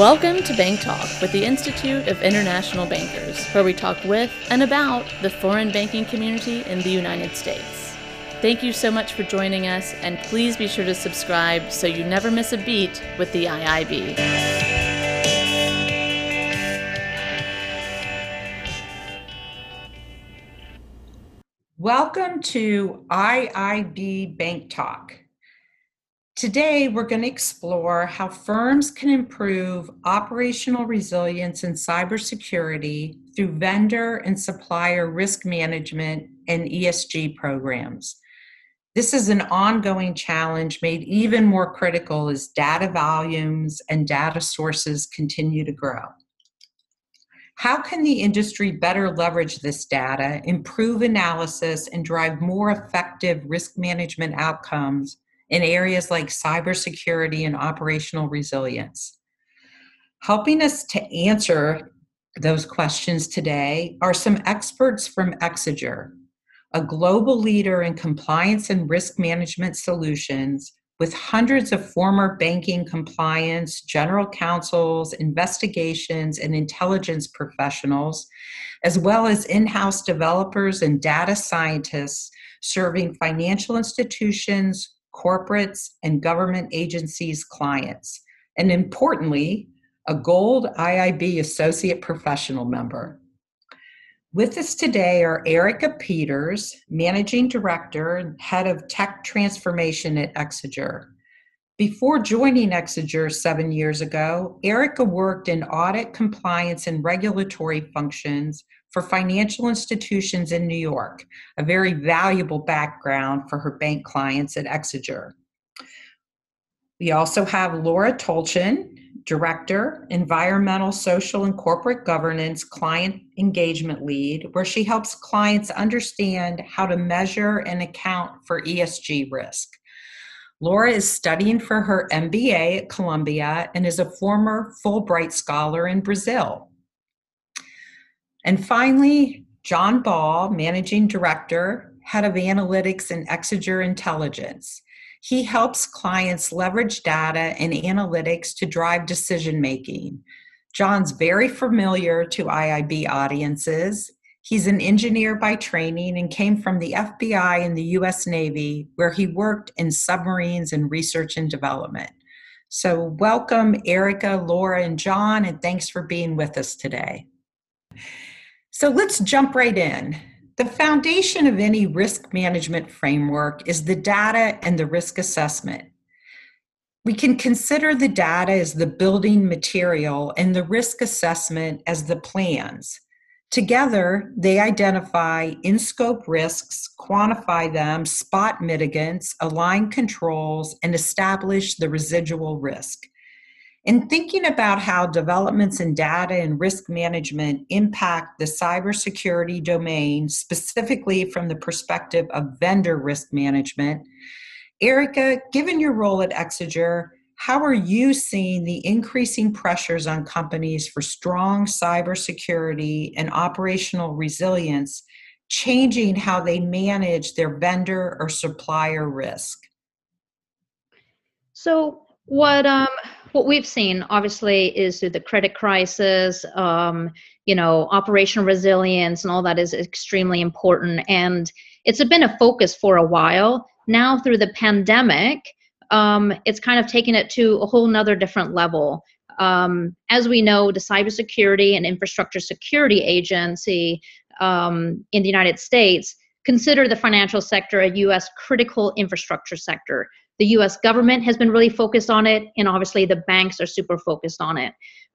Welcome to Bank Talk with the Institute of International Bankers, where we talk with and about the foreign banking community in the United States. Thank you so much for joining us, and please be sure to subscribe so you never miss a beat with the IIB. Welcome to IIB Bank Talk. Today, we're going to explore how firms can improve operational resilience and cybersecurity through vendor and supplier risk management and ESG programs. This is an ongoing challenge made even more critical as data volumes and data sources continue to grow. How can the industry better leverage this data, improve analysis, and drive more effective risk management outcomes in areas like cybersecurity and operational resilience. Helping us to answer those questions today are some experts from Exiger, a global leader in compliance and risk management solutions with hundreds of former banking compliance, general counsels, investigations, and intelligence professionals, as well as in house developers and data scientists serving financial institutions, corporates, and government agencies' clients, and importantly, a Gold IIB Associate Professional member. With us today are Erica Peters, Managing Director and Head of Tech Transformation at Exiger. Before joining Exiger seven years ago, Erica worked in audit, compliance, and regulatory functions for financial institutions in New York, a very valuable background for her bank clients at Exiger. We also have Laura Tolchin, Director, Environmental, Social, and Corporate Governance Client Engagement Lead, where she helps clients understand how to measure and account for ESG risk. Laura is studying for her MBA at Columbia and is a former Fulbright Scholar in Brazil. And finally, John Ball, Managing Director, Head of Analytics and Exiger Intelligence. He helps clients leverage data and analytics to drive decision making. John's very familiar to IIB audiences. He's an engineer by training and came from the FBI and the US Navy, where he worked in submarines and research and development. So, welcome, Erica, Laura, and John, and thanks for being with us today. So let's jump right in. The foundation of any risk management framework is the data and the risk assessment. We can consider the data as the building material and the risk assessment as the plans. Together, they identify in scope risks, quantify them, spot mitigants, align controls, and establish the residual risk. In thinking about how developments in data and risk management impact the cybersecurity domain, specifically from the perspective of vendor risk management, Erica, given your role at Exiger, how are you seeing the increasing pressures on companies for strong cybersecurity and operational resilience changing how they manage their vendor or supplier risk? So, what um, what we've seen obviously is through the credit crisis um, you know operational resilience and all that is extremely important. And it's been a focus for a while. Now through the pandemic um, it's kind of taken it to a whole nother different level. Um, as we know the cybersecurity and infrastructure security agency um, in the united states consider the financial sector a u.s critical infrastructure sector the US government has been really focused on it, and obviously the banks are super focused on it.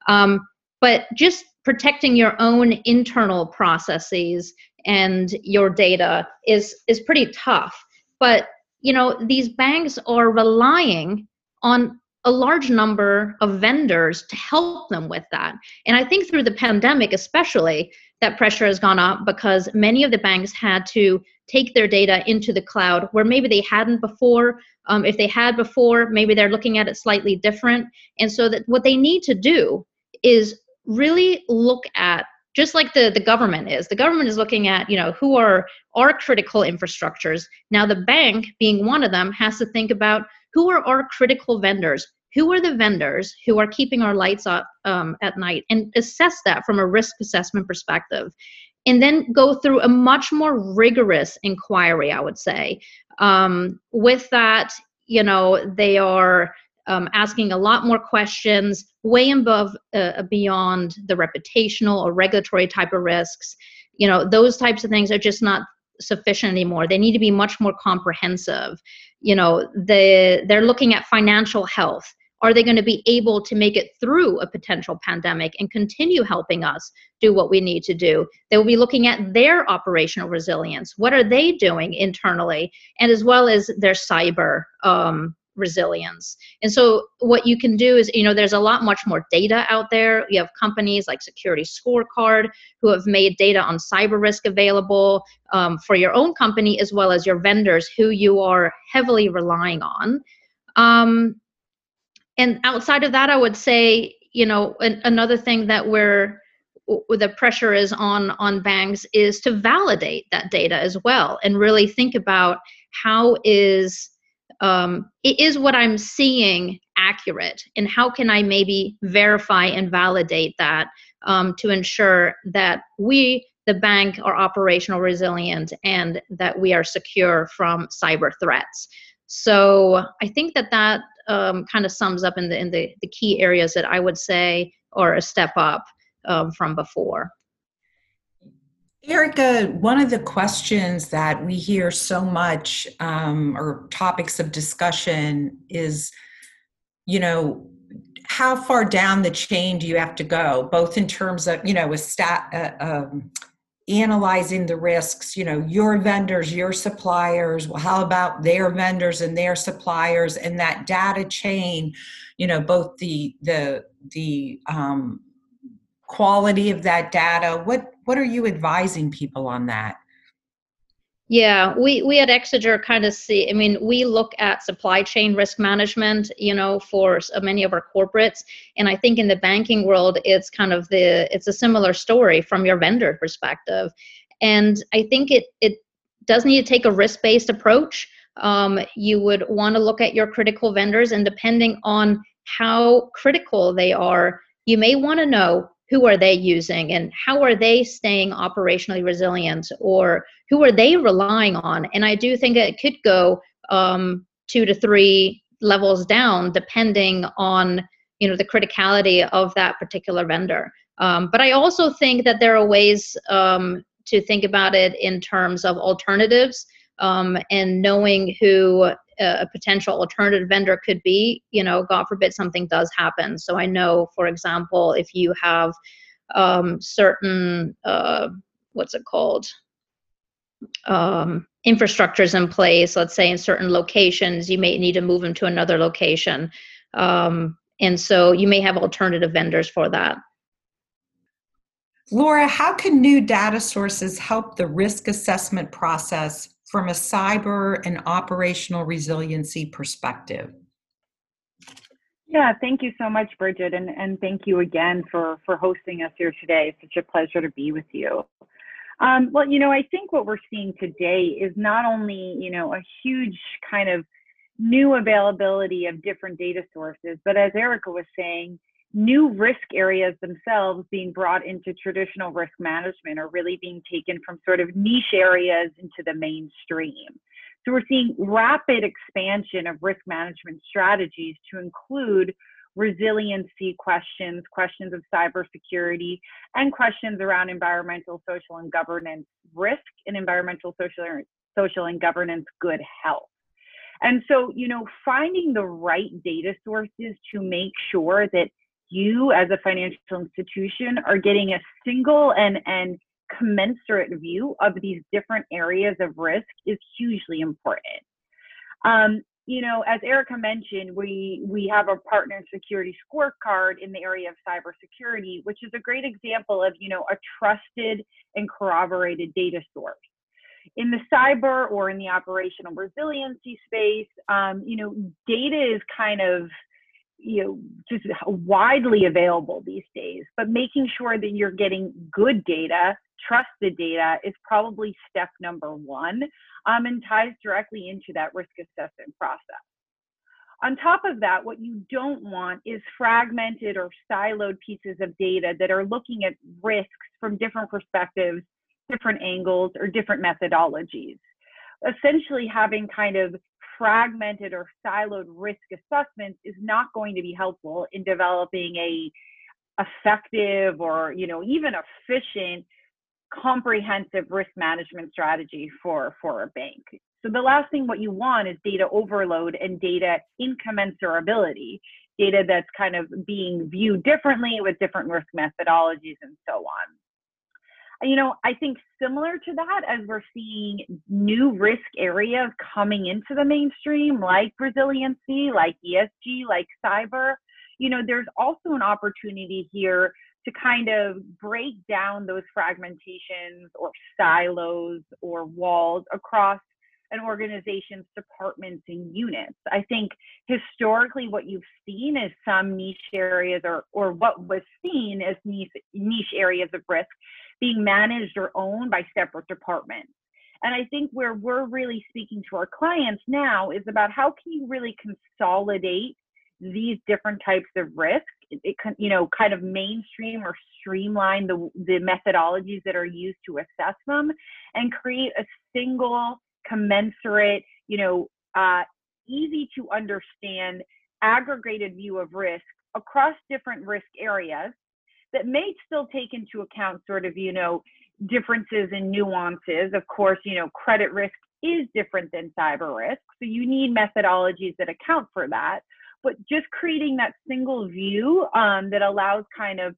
Um, but just protecting your own internal processes and your data is is pretty tough. But you know these banks are relying on a large number of vendors to help them with that. And I think through the pandemic, especially, that pressure has gone up because many of the banks had to take their data into the cloud where maybe they hadn't before. Um, if they had before, maybe they're looking at it slightly different. And so that what they need to do is really look at just like the, the government is the government is looking at you know who are our critical infrastructures now the bank being one of them has to think about who are our critical vendors? Who are the vendors who are keeping our lights up um, at night? And assess that from a risk assessment perspective. And then go through a much more rigorous inquiry i would say. Um, with that you know they are um, asking a lot more questions way above uh, beyond the reputational or regulatory type of risks. You know those types of things are just not sufficient anymore they need to be much more comprehensive. You know the they're looking at financial health. Are they going to be able to make it through a potential pandemic and continue helping us do what we need to do? They will be looking at their operational resilience. What are they doing internally and as well as their cyber um, resilience. And so what you can do is, you know, there's a lot much more data out there. You have companies like Security Scorecard who have made data on cyber risk available um, for your own company as well as your vendors who you are heavily relying on. Um, and outside of that, I would say, you know, an, another thing that we're the pressure is on on banks is to validate that data as well and really think about how is um, is what I'm seeing accurate? And how can I maybe verify and validate that um, to ensure that we, the bank, are operational resilient and that we are secure from cyber threats? So I think that that um, kind of sums up in the in the, the key areas that I would say are a step up um, from before. Erica, one of the questions that we hear so much, um, or topics of discussion, is, you know, how far down the chain do you have to go, both in terms of, you know, with stat, uh, um, analyzing the risks, you know, your vendors, your suppliers, well, how about their vendors and their suppliers, and that data chain, you know, both the the the um, quality of that data. What what are you advising people on that? Yeah, we, we at Exiger kind of see, I mean, we look at supply chain risk management, you know, for many of our corporates. And I think in the banking world, it's kind of the, it's a similar story from your vendor perspective. And I think it, it does need to take a risk-based approach. Um, you would want to look at your critical vendors and depending on how critical they are, you may want to know who are they using and how are they staying operationally resilient or who are they relying on? And i do think it could go um, two to three levels down depending on you know the criticality of that particular vendor. Um, but i also think that there are ways um, to think about it in terms of alternatives um, and knowing who a potential alternative vendor could be you know god forbid something does happen. So i know for example if you have um, certain uh, what's it called? Um, infrastructures in place let's say in certain locations you may need to move them to another location. Um, and so you may have alternative vendors for that. Laura, how can new data sources help the risk assessment process from a cyber and operational resiliency perspective? Yeah, thank you so much, Bridget, and, and thank you again for, for hosting us here today. It's such a pleasure to be with you. Um, well, you know, I think what we're seeing today is not only, you know, a huge kind of new availability of different data sources, but as Erica was saying, new risk areas themselves being brought into traditional risk management are really being taken from sort of niche areas into the mainstream. So we're seeing rapid expansion of risk management strategies to include resiliency questions, questions of cybersecurity, and questions around environmental, social, and governance risk and environmental, social, social and governance good health. And so, you know, finding the right data sources to make sure that you as a financial institution are getting a single and, and commensurate view of these different areas of risk is hugely important. Um, you know, as Erica mentioned, we we have a partner security scorecard in the area of cybersecurity, which is a great example of you know a trusted and corroborated data source. In the cyber or in the operational resiliency space, um, you know, data is kind of you know just widely available these days but making sure that you're getting good data trusted data is probably step number one um, and ties directly into that risk assessment process On top of that, what you don't want is fragmented or siloed pieces of data that are looking at risks from different perspectives, different angles, or different methodologies. Essentially, having kind of fragmented or siloed risk assessments is not going to be helpful in developing a effective or you know even efficient comprehensive risk management strategy for for a bank. So the last thing what you want is data overload and data incommensurability data that's kind of being viewed differently with different risk methodologies and so on you know i think similar to that as we're seeing new risk areas coming into the mainstream like resiliency like esg like cyber you know, there's also an opportunity here to kind of break down those fragmentations or silos or walls across an organization's departments and units. I think historically what you've seen is some niche areas or, or what was seen as niche, niche areas of risk being managed or owned by separate departments. And I think where we're really speaking to our clients now is about how can you really consolidate these different types of risk it, it can you know kind of mainstream or streamline the the methodologies that are used to assess them and create a single commensurate you know uh, easy to understand aggregated view of risk across different risk areas that may still take into account sort of you know differences and nuances of course you know credit risk is different than cyber risk so you need methodologies that account for that but just creating that single view um, that allows kind of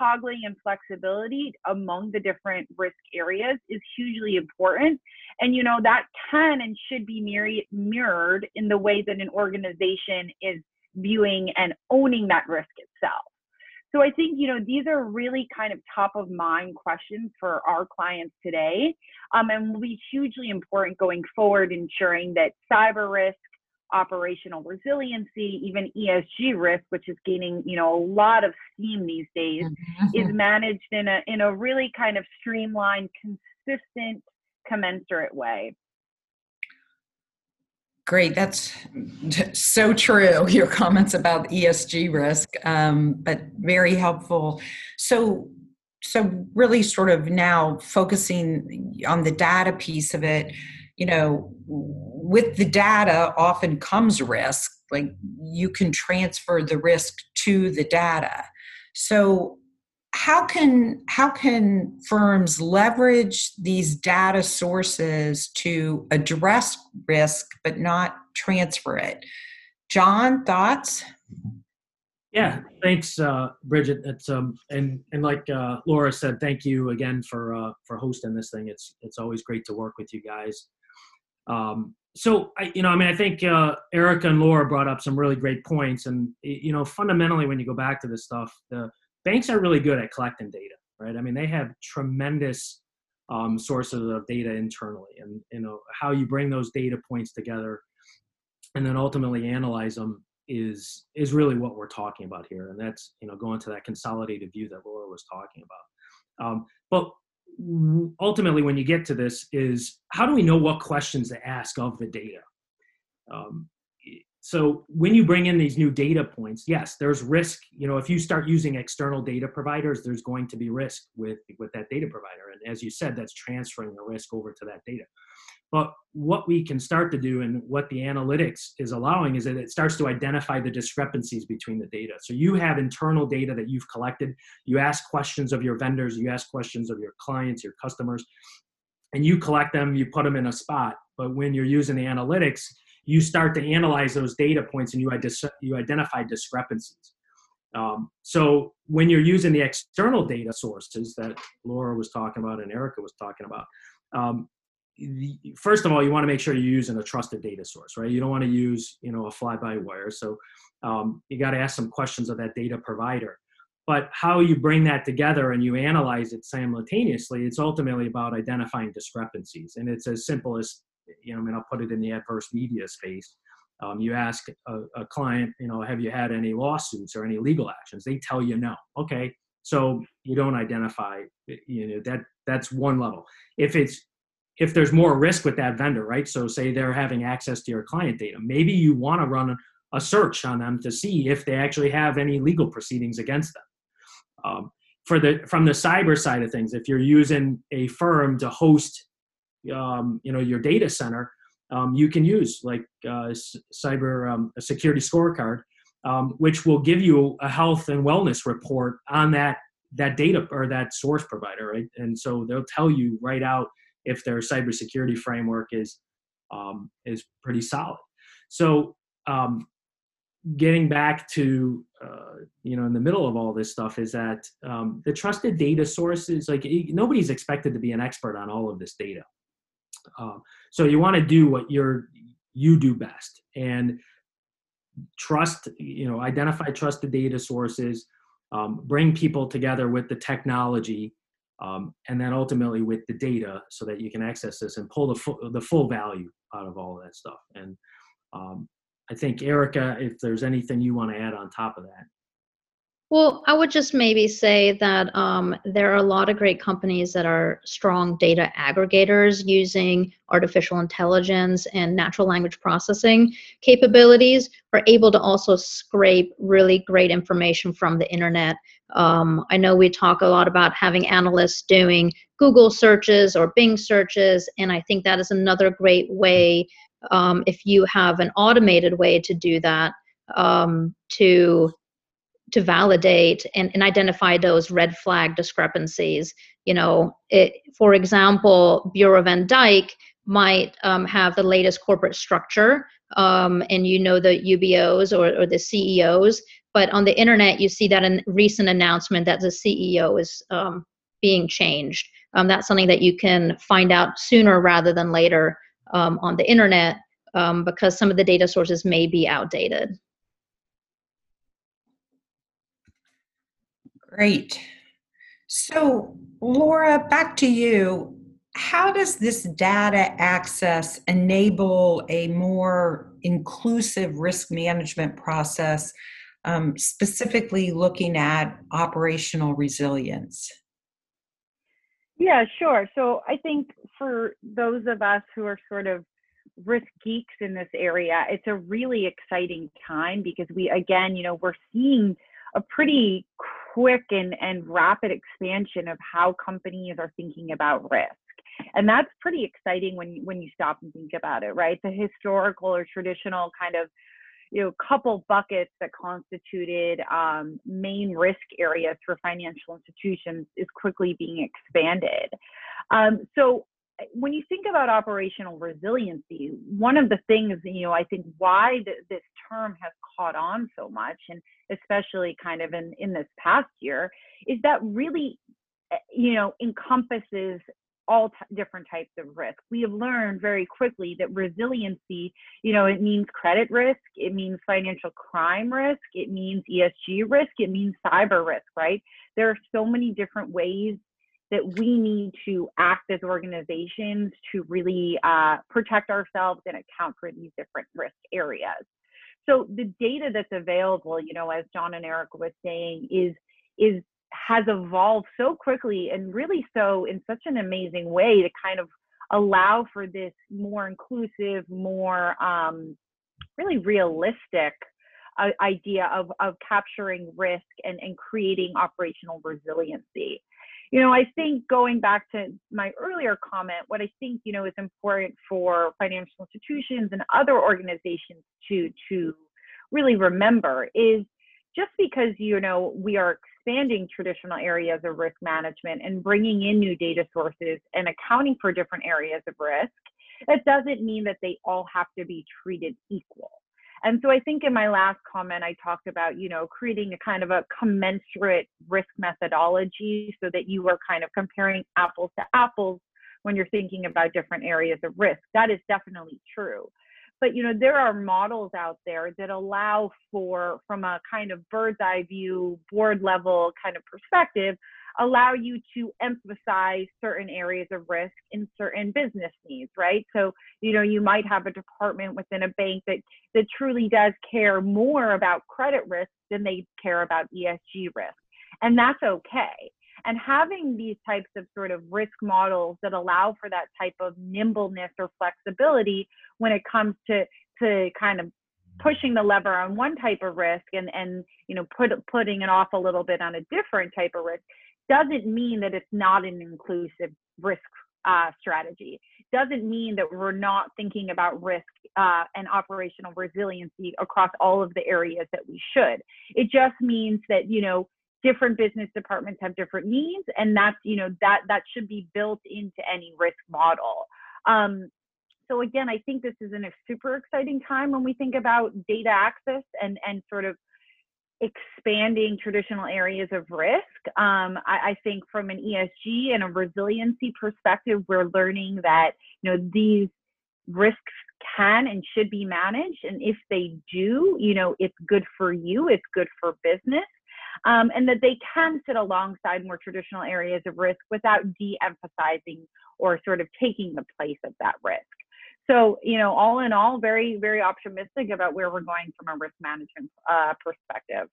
toggling and flexibility among the different risk areas is hugely important. And, you know, that can and should be mirrored in the way that an organization is viewing and owning that risk itself. So I think, you know, these are really kind of top of mind questions for our clients today um, and will be hugely important going forward, ensuring that cyber risk, operational resiliency, even ESG risk, which is gaining, you know, a lot of steam these days, mm-hmm. is managed in a in a really kind of streamlined, consistent, commensurate way. Great, that's so true. Your comments about ESG risk, um, but very helpful. So, so really, sort of now focusing on the data piece of it you know, with the data often comes risk. Like you can transfer the risk to the data. So how can how can firms leverage these data sources to address risk but not transfer it? John, thoughts? Yeah, thanks, uh, Bridget. It's um, and and like uh, Laura said, thank you again for uh, for hosting this thing. It's it's always great to work with you guys. Um, so I, you know, I mean, I think uh, Erica and Laura brought up some really great points, and you know, fundamentally, when you go back to this stuff, the banks are really good at collecting data, right? I mean, they have tremendous um, sources of data internally, and you know, how you bring those data points together, and then ultimately analyze them is is really what we're talking about here, and that's you know, going to that consolidated view that Laura was talking about. Um, but ultimately when you get to this is how do we know what questions to ask of the data um, so when you bring in these new data points yes there's risk you know if you start using external data providers there's going to be risk with with that data provider and as you said that's transferring the risk over to that data but what we can start to do and what the analytics is allowing is that it starts to identify the discrepancies between the data. So you have internal data that you've collected. You ask questions of your vendors, you ask questions of your clients, your customers, and you collect them, you put them in a spot. But when you're using the analytics, you start to analyze those data points and you, you identify discrepancies. Um, so when you're using the external data sources that Laura was talking about and Erica was talking about, um, first of all, you want to make sure you're using a trusted data source, right? You don't want to use, you know, a fly-by-wire. So um, you got to ask some questions of that data provider. But how you bring that together and you analyze it simultaneously, it's ultimately about identifying discrepancies. And it's as simple as, you know, I mean, I'll put it in the adverse media space. Um, you ask a, a client, you know, have you had any lawsuits or any legal actions? They tell you no. Okay, so you don't identify. You know that that's one level. If it's if there's more risk with that vendor, right? So say they're having access to your client data, maybe you want to run a search on them to see if they actually have any legal proceedings against them. Um, for the from the cyber side of things, if you're using a firm to host, um, you know, your data center, um, you can use like uh, cyber um, security scorecard, um, which will give you a health and wellness report on that that data or that source provider, right? And so they'll tell you right out if their cybersecurity framework is um, is pretty solid. So um, getting back to uh, you know in the middle of all this stuff is that um, the trusted data sources like nobody's expected to be an expert on all of this data um, so you want to do what you're you do best and trust you know identify trusted data sources um, bring people together with the technology um, and then ultimately with the data so that you can access this and pull the, full the full value out of all of that stuff and um, I think Erica, if there's anything you want to add on top of that. Well, I would just maybe say that um, there are a lot of great companies that are strong data aggregators using artificial intelligence and natural language processing capabilities are able to also scrape really great information from the internet. Um, I know we talk a lot about having analysts doing Google searches or Bing searches, and I think that is another great way um, if you have an automated way to do that um, to to validate and, and identify those red flag discrepancies you know it, for example bureau van dijk might um, have the latest corporate structure um, and you know the ubos or, or the ceos but on the internet you see that a recent announcement that the ceo is um, being changed um, that's something that you can find out sooner rather than later um, on the internet um, because some of the data sources may be outdated. Great. So, Laura, back to you. How does this data access enable a more inclusive risk management process, um, specifically looking at operational resilience? Yeah, sure. So I think for those of us who are sort of risk geeks in this area, it's a really exciting time because we, again, you know, we're seeing a pretty quick and, and rapid expansion of how companies are thinking about risk. And that's pretty exciting when when you stop and think about it, right? The historical or traditional kind of you know couple buckets that constituted um, main risk areas for financial institutions is quickly being expanded. Um, so when you think about operational resiliency, one of the things, you know, I think why th- this term has caught on so much, and especially kind of in, in this past year, is that really, eh, you know, encompasses all t- different types of risk. We have learned very quickly that resiliency, you know, it means credit risk, it means financial crime risk, it means ESG risk, it means cyber risk, right? There are so many different ways that we need to act as organizations to really uh, protect ourselves and account for these different risk areas. So the data that's available, you know, as John and Eric was saying, is is has evolved so quickly and really so in such an amazing way to kind of allow for this more inclusive, more um, really realistic uh, idea of, of capturing risk and, and creating operational resiliency you know, I think going back to my earlier comment, what I think, you know, is important for financial institutions and other organizations to to really remember is just because you know we are expanding traditional areas of risk management and bringing in new data sources and accounting for different areas of risk, that doesn't mean that they all have to be treated equal. And so I think in my last comment, I talked about, you know, creating a kind of a commensurate risk methodology so that you are kind of comparing apples to apples when you're thinking about different areas of risk. That is definitely true. But, you know, there are models out there that allow for, from a kind of bird's eye view, board level kind of perspective, allow you to emphasize certain areas of risk in certain business needs, right? So, you know, you might have a department within a bank that that truly does care more about credit risk than they care about ESG risk. And that's okay. And having these types of sort of risk models that allow for that type of nimbleness or flexibility when it comes to to kind of pushing the lever on one type of risk and and you know put putting it off a little bit on a different type of risk doesn't mean that it's not an inclusive risk uh, strategy. Doesn't mean that we're not thinking about risk uh, and operational resiliency across all of the areas that we should. It just means that you know different business departments have different needs and that's you know that that should be built into any risk model. Um, so again, I think this is in a super exciting time when we think about data access and and sort of expanding traditional areas of risk. Um, I, I, think from an ESG and a resiliency perspective, we're learning that you know these risks can and should be managed, and if they do, you know, it's good for you, it's good for business. Um, and that they can sit alongside more traditional areas of risk without de-emphasizing or sort of taking the place of that risk. So, you know, all in all, very, very optimistic about where we're going from a risk management uh, perspective.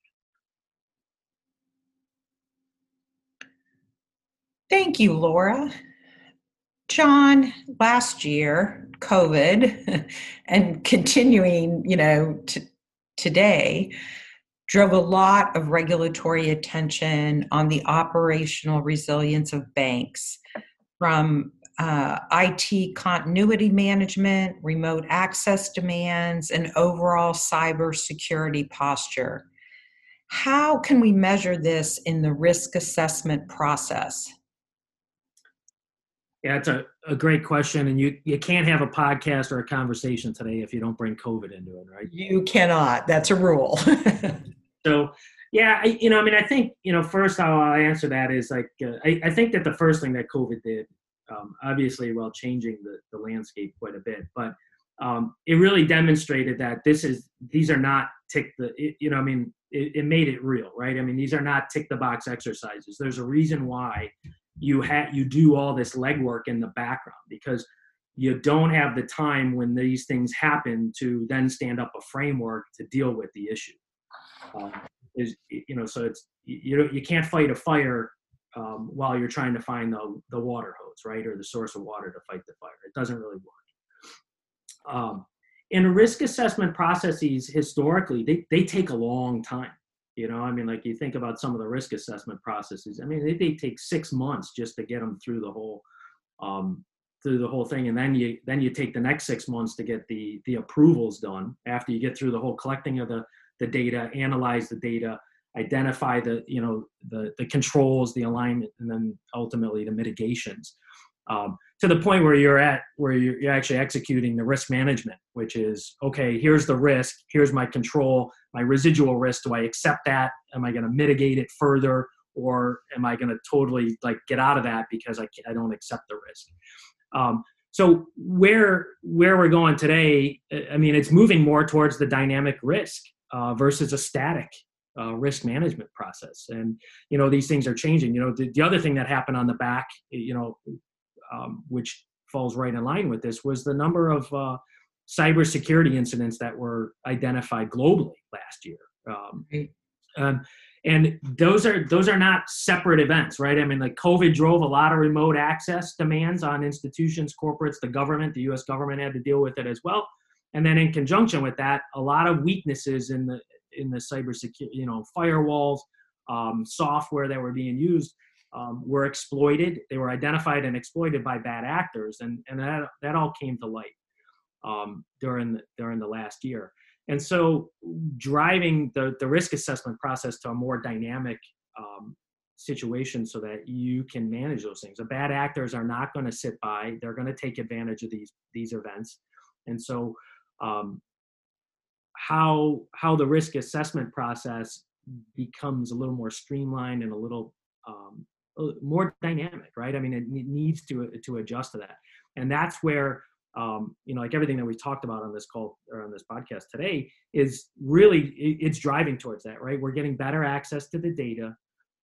Thank you, Laura. John, last year, COVID, and continuing, you know, today, drove a lot of regulatory attention on the operational resilience of banks from uh, IT continuity management, remote access demands, and overall cybersecurity posture. How can we measure this in the risk assessment process? Yeah, it's a, a great question. And you, you can't have a podcast or a conversation today if you don't bring COVID into it, right? You cannot. That's a rule. so, yeah, I, you know, I mean, I think, you know, first how I answer that is like, uh, I, I think that the first thing that COVID did um, obviously while changing the, the landscape quite a bit. But um, it really demonstrated that this is these are not tick the it, you know I mean it, it, made it real, right? I mean these are not tick the box exercises. There's a reason why you had you do all this legwork in the background because you don't have the time when these things happen to then stand up a framework to deal with the issue. Um, is you know so it's you you can't fight a fire um, while you're trying to find the, the water hose, right, or the source of water to fight the fire. It doesn't really work. Um, and risk assessment processes historically, they, they take a long time. You know, I mean, like you think about some of the risk assessment processes. I mean, they, they take six months just to get them through the whole um, through the whole thing, and then you then you take the next six months to get the the approvals done after you get through the whole collecting of the the data, analyze the data, identify the you know the the controls the alignment and then ultimately the mitigations um, to the point where you're at where you're, you're actually executing the risk management which is okay here's the risk here's my control my residual risk. Do i accept that? Am i going to mitigate it further? Or am i going to totally like get out of that because i, I don't accept the risk? Um, so where where we're going today i mean it's moving more towards the dynamic risk uh, versus a static uh, risk management process. And you know these things are changing. You know the, the other thing that happened on the back, you know, um, which falls right in line with this, was the number of uh, cybersecurity incidents that were identified globally last year. Um, um, and those are those are not separate events, right? I mean, like COVID drove a lot of remote access demands on institutions, corporates, the government. The U.S. government had to deal with it as well. And then in conjunction with that, a lot of weaknesses in the in the cybersecurity, you know, firewalls, um, software that were being used um, were exploited. They were identified and exploited by bad actors, and and that that all came to light um, during the, during the last year. And so, driving the the risk assessment process to a more dynamic um, situation so that you can manage those things. The bad actors are not going to sit by; they're going to take advantage of these these events, and so um, how how the risk assessment process becomes a little more streamlined and a little um, more dynamic, right? I mean, it needs to to adjust to that, and that's where um, you know, like everything that we talked about on this call or on this podcast today is really it's driving towards that, right? We're getting better access to the data.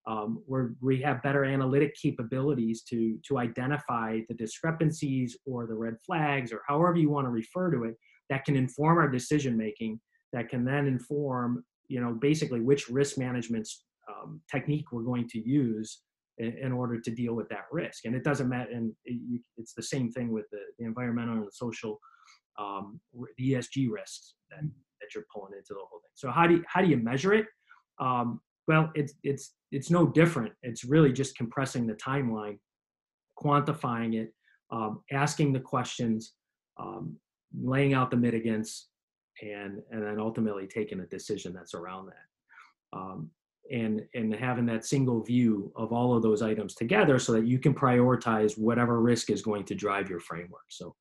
Um, where we have better analytic capabilities to to identify the discrepancies or the red flags or however you want to refer to it that can inform our decision making that can then inform you know basically which risk management um, technique we're going to use in, in, order to deal with that risk and it doesn't matter and it, it's the same thing with the, the environmental and the social um, the esg risks that, that you're pulling into the whole thing. So how do you, how do you measure it? Um, well, it's it's it's no different. It's really just compressing the timeline, quantifying it, um, asking the questions, um, laying out the mitigants, and and then ultimately taking a decision that's around that. Um, and and having that single view of all of those items together so that you can prioritize whatever risk is going to drive your framework. So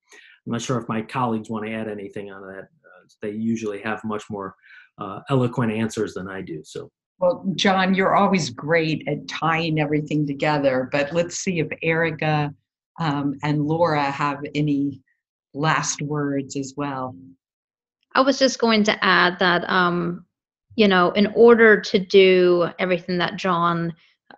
I'm not sure if my colleagues want to add anything on that. Uh, they usually have much more uh, eloquent answers than I do. So. Well, John, you're always great at tying everything together, but let's see if Erica um, and Laura have any last words as well. I was just going to add that, um, you know, in order to do everything that John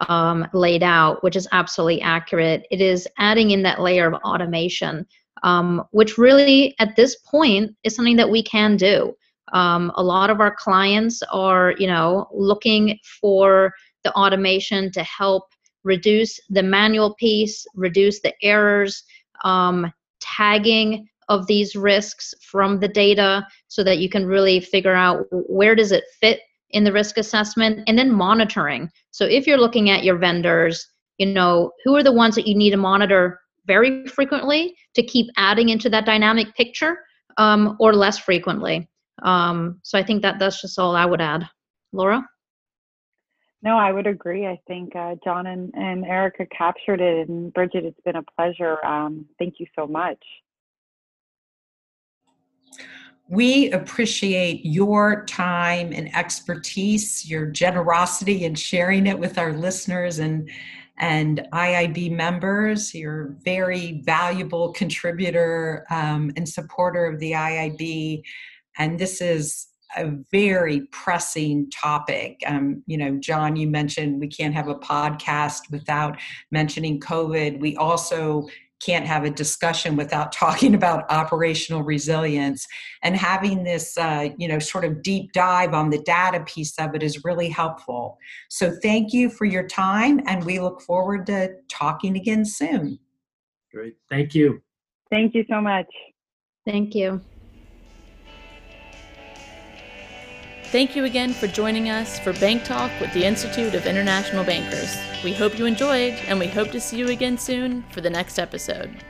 um, laid out, which is absolutely accurate, it is adding in that layer of automation, um, which really at this point is something that we can do. Um, a lot of our clients are, you know, looking for the automation to help reduce the manual piece, reduce the errors, um, tagging of these risks from the data so that you can really figure out where does it fit in the risk assessment and then monitoring. So if you're looking at your vendors you know who are the ones that you need to monitor very frequently to keep adding into that dynamic picture um, or less frequently? Um, so i think that that's just all i would add. Laura no i would agree. I think uh, john and, and erica captured it and bridget it's been a pleasure. Um, thank you so much. We appreciate your time and expertise, your generosity in sharing it with our listeners and and IIB members. You're a very valuable contributor um, and supporter of the IIB, and this is a very pressing topic. Um, you know, John, you mentioned we can't have a podcast without mentioning COVID. We also can't have a discussion without talking about operational resilience. And having this uh, you know sort of deep dive on the data piece of it is really helpful. So thank you for your time and we look forward to talking again soon. Great. Thank you. Thank you so much. Thank you Thank you again for joining us for Bank Talk with the Institute of International Bankers. We hope you enjoyed, and we hope to see you again soon for the next episode.